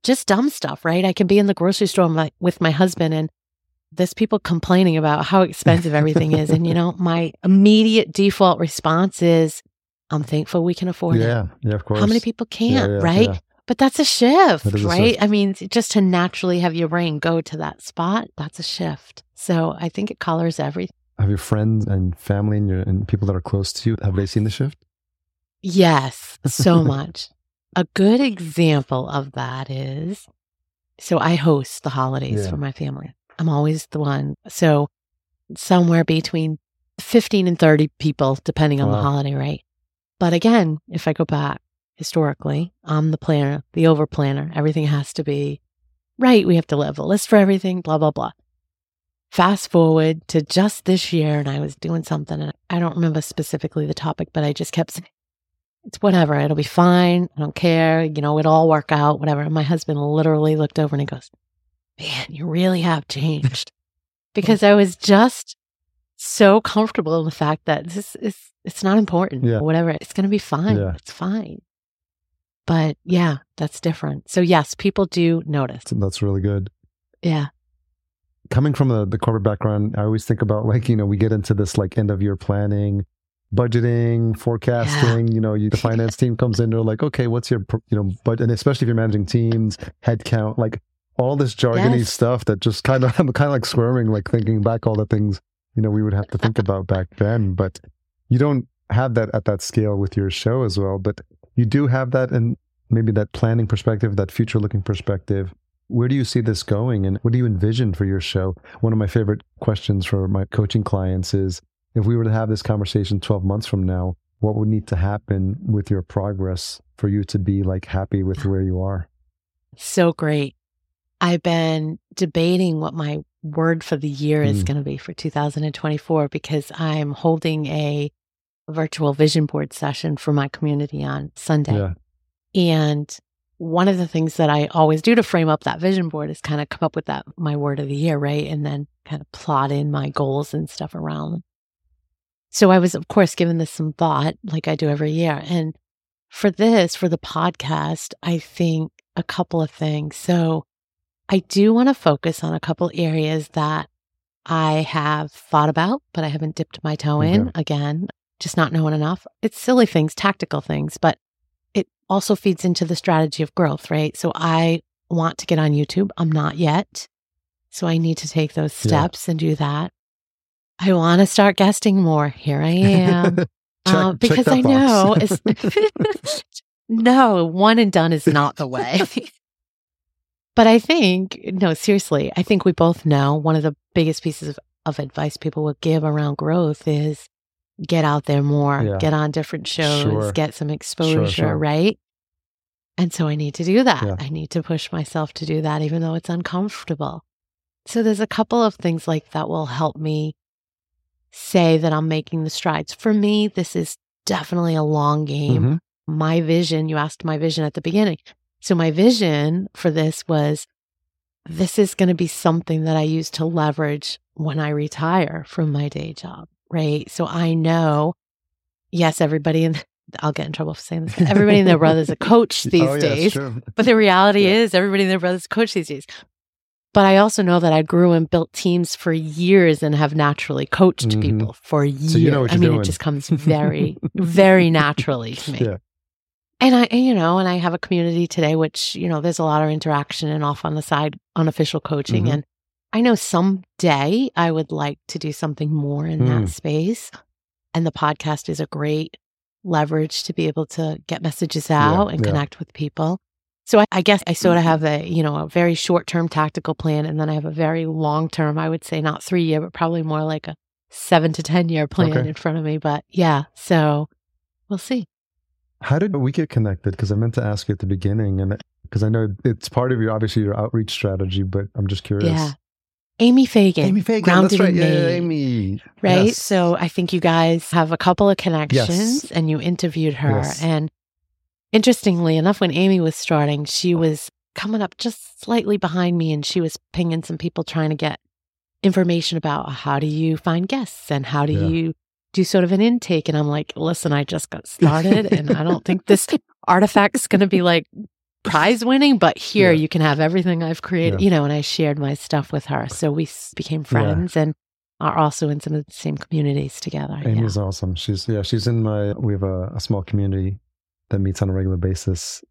just dumb stuff, right? I can be in the grocery store with my husband and there's people complaining about how expensive everything is. And, you know, my immediate default response is, I'm thankful we can afford it. yeah, yeah, of course. How many people can't, yeah, right? yeah. But that's a shift, That is a right? shift. I mean, just to naturally have your brain go to that spot, that's a shift. So I think it colors everything. Have your friends and family and, your, and people that are close to you have they seen the shift? Yes, so much. A good example of that is so I host the holidays Yeah. for my family. I'm always the one. So somewhere between 15 and 30 people, depending on the holiday, right? But again, if I go back historically, I'm the planner, the over planner. Everything has to be right. We have to have a list for everything, blah, blah, blah. Fast forward to just this year, and I was doing something, and I don't remember specifically the topic, but I just kept saying, it's whatever. It'll be fine. I don't care. You know, it'll all work out, whatever. And my husband literally looked over and he goes, Man, you really have changed. because I was just so comfortable in the fact that this is, it's not important. Yeah. Whatever. It's going to be fine. Yeah. It's fine. But yeah, that's different. So yes, people do notice. That's really good. Yeah. Coming from the, the corporate background, I always think about like, you know, we get into this like end of year planning, budgeting, forecasting, yeah. you know, you, the finance team comes in, they're like, okay, what's your, you know, but, and especially if you're managing teams, headcount, like all this jargony yes. stuff that just kind of, I'm kind of like squirming, like thinking back all the things, you know, we would have to think about back then, but you don't have that at that scale with your show as well, but you do have that and maybe that planning perspective, that future looking perspective. Where do you see this going and what do you envision for your show? One of my favorite questions for my coaching clients is if we were to have this conversation 12 months from now, what would need to happen with your progress for you to be like happy with where you are? So great. I've been debating what my word for the year is mm. going to be for 2024 because I'm holding a virtual vision board session for my community on Sunday. Yeah. And one of the things that I always do to frame up that vision board is kind of come up with that my word of the year, right? And then kind of plot in my goals and stuff around. So I was, of course, giving this some thought like I do every year. And for this, for the podcast, I think a couple of things. So I do want to focus on a couple areas that I have thought about, but I haven't dipped my toe in. Mm-hmm. Again, just not knowing enough. It's silly things, tactical things, but it also feeds into the strategy of growth, right? So I want to get on YouTube. I'm not yet. So I need to take those steps yeah. and do that. I want to start guesting more. Here I am. check, um, because I know no, one and done is not the way. But I think, no, seriously, I think we both know one of the biggest pieces of, of advice people would give around growth is get out there more, yeah. get on different shows, sure. get some exposure, sure, sure. right? And so I need to do that. Yeah. I need to push myself to do that, even though it's uncomfortable. So there's a couple of things like that will help me say that I'm making the strides. For me, this is definitely a long game. Mm-hmm. My vision, you asked my vision at the beginning. So my vision for this was this is going to be something that I use to leverage when I retire from my day job right? So I know, yes, everybody in, I'll get in trouble for saying this. Everybody and their brother's a coach these oh, days. but the reality yeah. is, everybody and their brother's a coach these days. But I also know that I grew and built teams for years and have naturally coached mm-hmm. people for years. So you know I mean, doing. it just comes very, very naturally to me. Yeah. And I, you know, and I have a community today, which, you know, there's a lot of interaction and off on the side, unofficial coaching. Mm-hmm. And I know someday I would like to do something more in mm. that space. And the podcast is a great leverage to be able to get messages out yeah, and yeah. connect with people. So I, I, guess I sort of have a, you know, a very short term tactical plan. And then I have a very long term, I would say not three year, but probably more like a seven to 10 year plan okay. in front of me. But yeah, so we'll see. How did we get connected? Because I meant to ask you at the beginning and uh, because I know it's part of your, obviously your outreach strategy, but I'm just curious. Yeah. Amy Fagan. Amy Fagan. Grounded that's right. Yeah, yeah, Amy. Right. Yes. So I think you guys have a couple of connections yes. and you interviewed her. Yes. And interestingly enough, when Amy was starting, she was coming up just slightly behind me and she was pinging some people trying to get information about how do you find guests and how do yeah. you do sort of an intake. And I'm like, listen, I just got started and I don't think this artifact's going to be like prize winning, but here yeah. you can have everything I've created, yeah. you know, and I shared my stuff with her. So we became friends yeah. and are also in some of the same communities together. Amy's awesome. She's, yeah, she's in my, we have a, a, small community that meets on a regular basis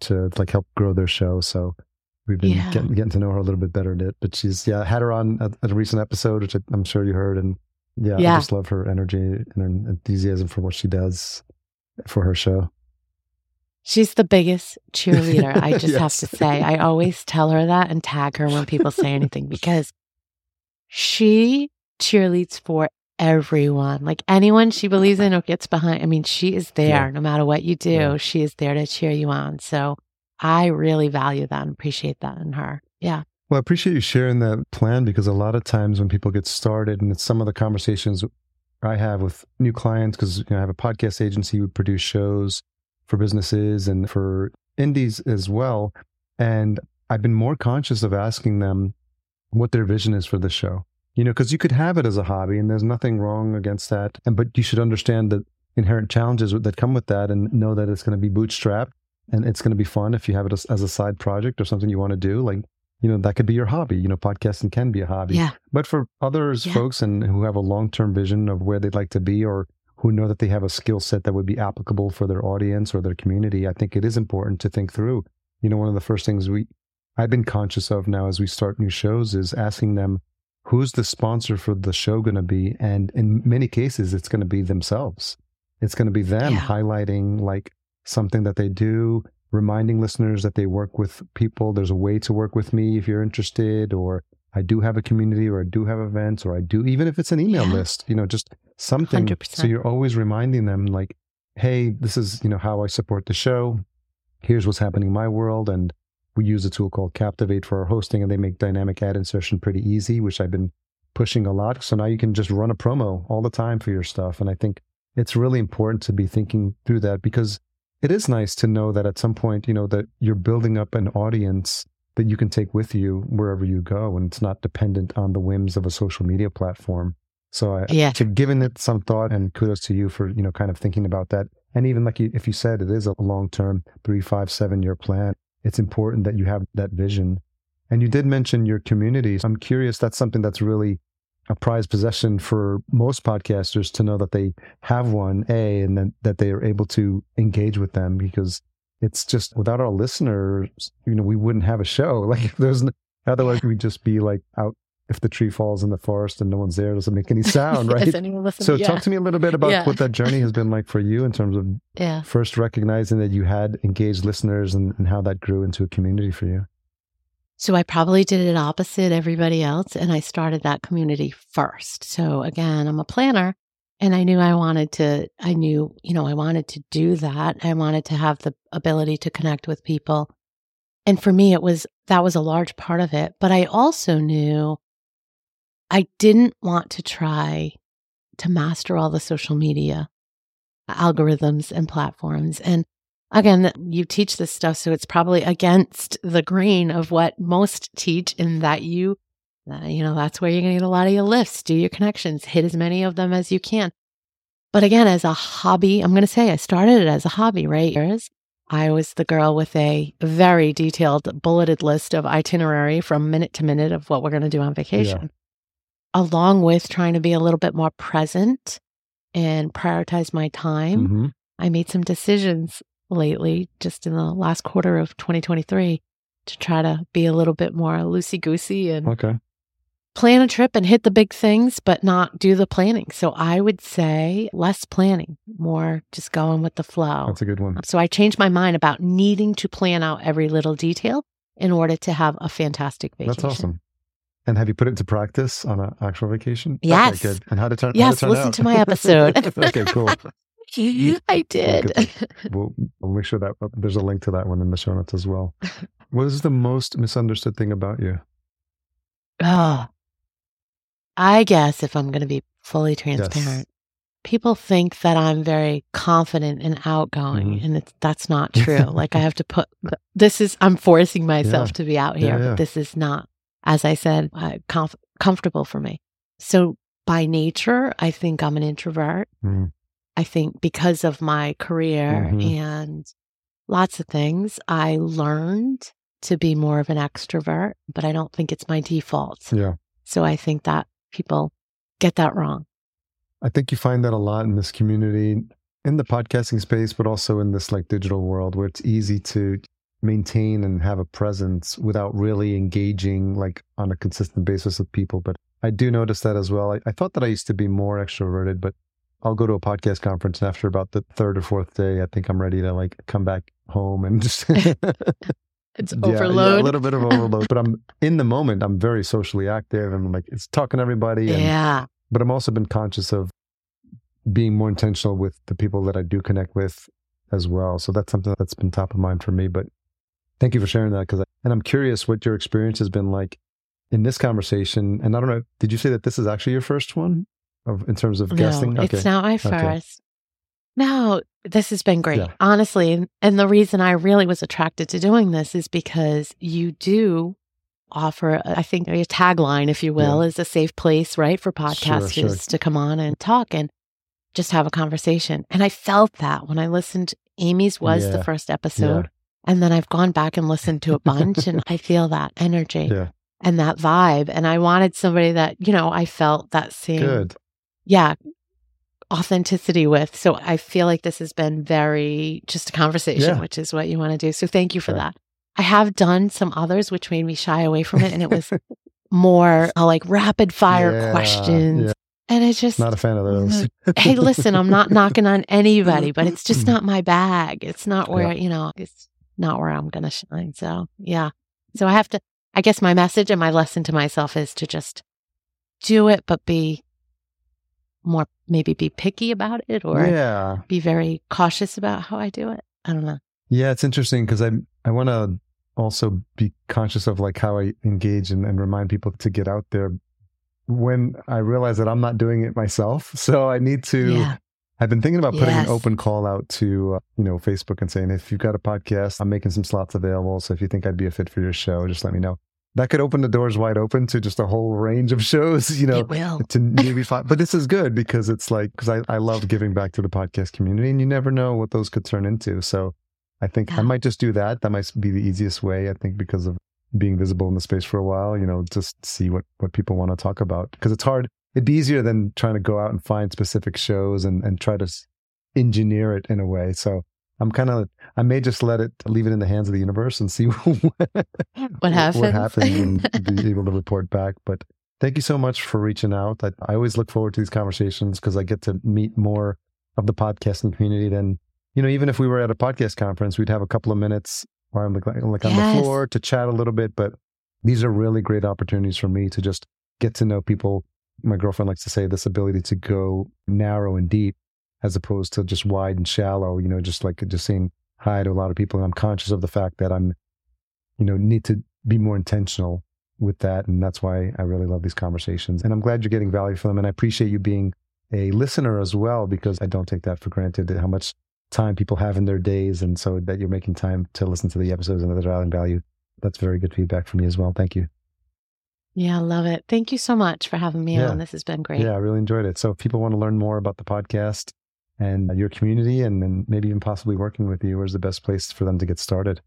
to like help grow their show. So we've been getting, getting to know her a little bit better But she's, yeah, had her on at, at a recent episode, which I'm sure you heard. And yeah, I just love her energy and her enthusiasm for what she does for her show. She's the biggest cheerleader. I just yes. have to say, I always tell her that and tag her when people say anything because she cheerleads for everyone. Like anyone she believes in or gets behind. I mean, she is there yeah. no matter what you do. Yeah. She is there to cheer you on. So I really value that and appreciate that in her. Yeah. Well, I appreciate you sharing that plan because a lot of times when people get started, and it's some of the conversations I have with new clients, because you know, I have a podcast agency, we produce shows for businesses and for indies as well. And I've been more conscious of asking them what their vision is for the show. You know, because you could have it as a hobby and there's nothing wrong against that. And but you should understand the inherent challenges that come with that and know that it's going to be bootstrapped. and it's going to be fun if you have it as, as a side project or something you want to do. Like, you know, that could be your hobby. You know, podcasting can be a hobby. Yeah. But for others, Yeah. folks, and who have a long term vision of where they'd like to be or who know that they have a skill set that would be applicable for their audience or their community, I think it is important to think through. You know, one of the first things we I've been conscious of now as we start new shows is asking them who's the sponsor for the show going to be and in many cases it's going to be themselves. It's going to be them Yeah. highlighting like something that they do, reminding listeners that they work with people. There's a way to work with me if you're interested, or I do have a community, or I do have events, or I do, even if it's an email Yeah. list, you know, just something. 100%. So you're always reminding them, like, hey, this is, you know, how I support the show. Here's what's happening in my world. And we use a tool called Captivate for our hosting, and they make dynamic ad insertion pretty easy, which I've been pushing a lot. So now you can just run a promo all the time for your stuff. And I think it's really important to be thinking through that because it is nice to know that at some point, you know, that you're building up an audience that you can take with you wherever you go and it's not dependent on the whims of a social media platform. So I, Yeah. to giving it some thought and kudos to you for, you know, kind of thinking about that. And even like you, if you said it is a long-term three, five, seven year plan, it's important that you have that vision. And you did mention your communities. I'm curious, that's something that's really a prized possession for most podcasters to know that they have one, A, and then that they are able to engage with them because it's just without our listeners, you know, we wouldn't have a show. Like if there's, no, otherwise we'd just be like out. If the tree falls in the forest and no one's there, it doesn't make any sound, right? Is anyone listening? So yeah. talk to me a little bit about Yeah. what that journey has been like for you in terms of yeah. first recognizing that you had engaged listeners and, and how that grew into a community for you. So I probably did it opposite everybody else and I started that community first. So again, I'm a planner and I knew I wanted to I knew, you know, I wanted to do that. I wanted to have the ability to connect with people. And for me it was that was a large part of it, but I also knew I didn't want to try to master all the social media algorithms and platforms. And again, you teach this stuff, so it's probably against the grain of what most teach, in that you, uh, you know, that's where you're going to get a lot of your lifts, do your connections, hit as many of them as you can. But again, as a hobby, I'm going to say I started it as a hobby, right? Years. I was the girl with a very detailed bulleted list of itinerary from minute to minute of what we're going to do on vacation, along with trying to be a little bit more present and prioritize my time. Mhm. I made some decisions lately, just in the last quarter of 2023, to try to be a little bit more loosey goosey and Okay. plan a trip and hit the big things, but not do the planning. So I would say less planning, more just going with the flow. That's a good one. So I changed my mind about needing to plan out every little detail in order to have a fantastic vacation. That's awesome. And have you put it into practice on an actual vacation? Yes. Okay, good. And how to it turn? Yes, turn listen out? to my episode. okay, cool. I did. We'll, we'll make sure that uh, there's a link to that one in the show notes as well. What is the most misunderstood thing about you? Oh, I guess if I'm going to be fully transparent, people think that I'm very confident and outgoing, Mhm. and it's, that's not true. like I have to put this is I'm forcing myself Yeah. to be out here, Yeah, yeah. but this is not, as I said, uh, comf- comfortable for me. So by nature, I think I'm an introvert. Mm. I think because of my career Mhm. and lots of things, I learned to be more of an extrovert, but I don't think it's my default. Yeah. So I think that people get that wrong. I think you find that a lot in this community, in the podcasting space, but also in this like digital world where it's easy to maintain and have a presence without really engaging like on a consistent basis with people. But I do notice that as well. I, I thought that I used to be more extroverted, but I'll go to a podcast conference and after about the third or fourth day, I think I'm ready to like come back home and just It's Yeah, yeah, overload. a little bit of overload. but I'm in the moment. I'm very socially active and I'm like it's talking to everybody. And, Yeah. But I'm also been conscious of being more intentional with the people that I do connect with as well. So that's something that's been top of mind for me. But thank you for sharing that because, and I'm curious what your experience has been like in this conversation. And I don't know, did you say that this is actually your first one of in terms of guessing, No, it's not my first. No, this has been great, Yeah. honestly. And, and the reason I really was attracted to doing this is because you do offer, I think, a tagline, if you will, is a safe place, right, for podcasters sure. to come on and talk and just have a conversation. And I felt that when I listened. Amy's was Yeah. the first episode. And then I've gone back and listened to a bunch and I feel that energy Yeah. and that vibe. And I wanted somebody that, you know, I felt that same, Good. Yeah, authenticity with. So I feel like this has been very just a conversation, Yeah. which is what you want to do. So thank you for that. I have done some others which made me shy away from it. And it was more uh, like rapid fire Yeah, questions. yeah. And it's just, Not a fan of those. hey, listen, I'm not knocking on anybody, but it's just not my bag. It's not where, you know, it's not where I'm going to shine. So, yeah. So I have to, I guess my message and my lesson to myself is to just do it, but be more, maybe be picky about it or yeah. be very cautious about how I do it. I don't know. Yeah, it's interesting because I I want to also be conscious of like how I engage and, and remind people to get out there when I realize that I'm not doing it myself. So I need to. Yeah. I've been thinking about putting Yes. an open call out to uh, you know Facebook and saying if you've got a podcast, I'm making some slots available. So if you think I'd be a fit for your show, just let me know. That could open the doors wide open to just a whole range of shows. You know, it will. to maybe five. But this is good because it's like because I, I love giving back to the podcast community, and you never know what those could turn into. So I think I might just do that. That might be the easiest way. I think because of being visible in the space for a while, you know, just see what what people want to talk about because it's hard. It'd be easier than trying to go out and find specific shows and and try to engineer it in a way. So. I'm kind of. I may just let it leave it in the hands of the universe and see what, What happens. What happens, and be able to report back. But thank you so much for reaching out. I, I always look forward to these conversations because I get to meet more of the podcasting community than you know. Even if we were at a podcast conference, we'd have a couple of minutes where I'm like, like on Yes. the floor to chat a little bit. But these are really great opportunities for me to just get to know people. My girlfriend likes to say this ability to go narrow and deep as opposed to just wide and shallow, you know, just like just saying hi to a lot of people. And I'm conscious of the fact that I'm, you know, need to be more intentional with that. And that's why I really love these conversations. And I'm glad you're getting value from them. And I appreciate you being a listener as well, because I don't take that for granted how much time people have in their days. And so that you're making time to listen to the episodes and that they're adding value. That's very good feedback for me as well. Thank you. Yeah, I love it. Thank you so much for having me Yeah. on. This has been great. Yeah, I really enjoyed it. So if people want to learn more about the podcast and your community and then maybe even possibly working with you, where's the best place for them to get started?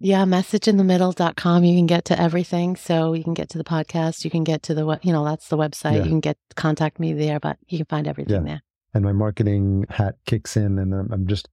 Yeah, messageinthemiddle.com. You can get to everything. So you can get to the podcast. You can get to the, you know, that's the website. Yeah. You can get contact me there, but you can find everything there. And my marketing hat kicks in and I'm just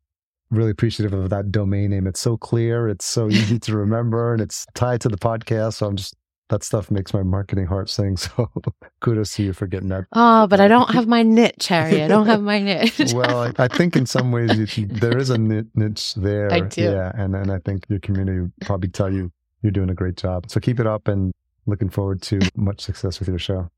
really appreciative of that domain name. It's so clear, it's so easy to remember, and it's tied to the podcast. So I'm just that stuff makes my marketing heart sing. So kudos to you for getting that. Oh, but I don't have my niche, Harry. I don't have my niche. Well, I, I think in some ways you there is a niche there. I do. Yeah, and and I think your community would probably tell you you're doing a great job. So keep it up, and looking forward to much success with your show.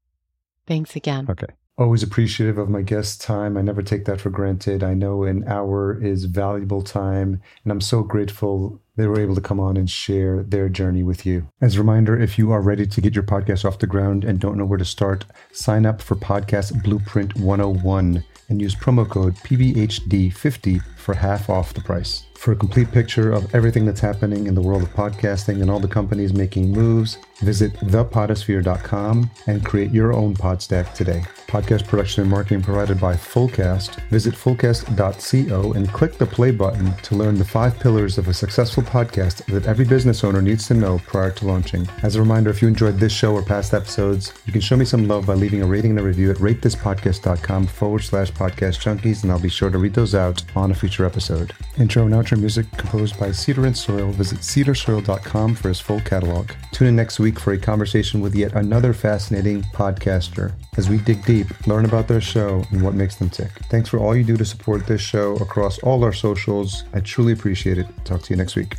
Thanks again. Okay. Always appreciative of my guest's time. I never take that for granted. I know an hour is valuable time, and I'm so grateful they were able to come on and share their journey with you. As a reminder, if you are ready to get your podcast off the ground and don't know where to start, sign up for Podcast Blueprint 101 and use promo code PBHD50 for half off the price. For a complete picture of everything that's happening in the world of podcasting and all the companies making moves, visit thepodosphere.com and create your own pod stack today. Podcast production and marketing provided by Fullcast. Visit fullcast.co and click the play button to learn the five pillars of a successful podcast that every business owner needs to know prior to launching. As a reminder, if you enjoyed this show or past episodes, you can show me some love by leaving a rating and a review at ratethispodcast.com forward slash podcast junkies, and I'll be sure to read those out on a future episode. Intro and outro music composed by Cedar and Soil. Visit cedarsoil.com for his full catalog. Tune in next week for a conversation with yet another fascinating podcaster as we dig deep, learn about their show and what makes them tick. Thanks for all you do to support this show across all our socials. I truly appreciate it. Talk to you next week.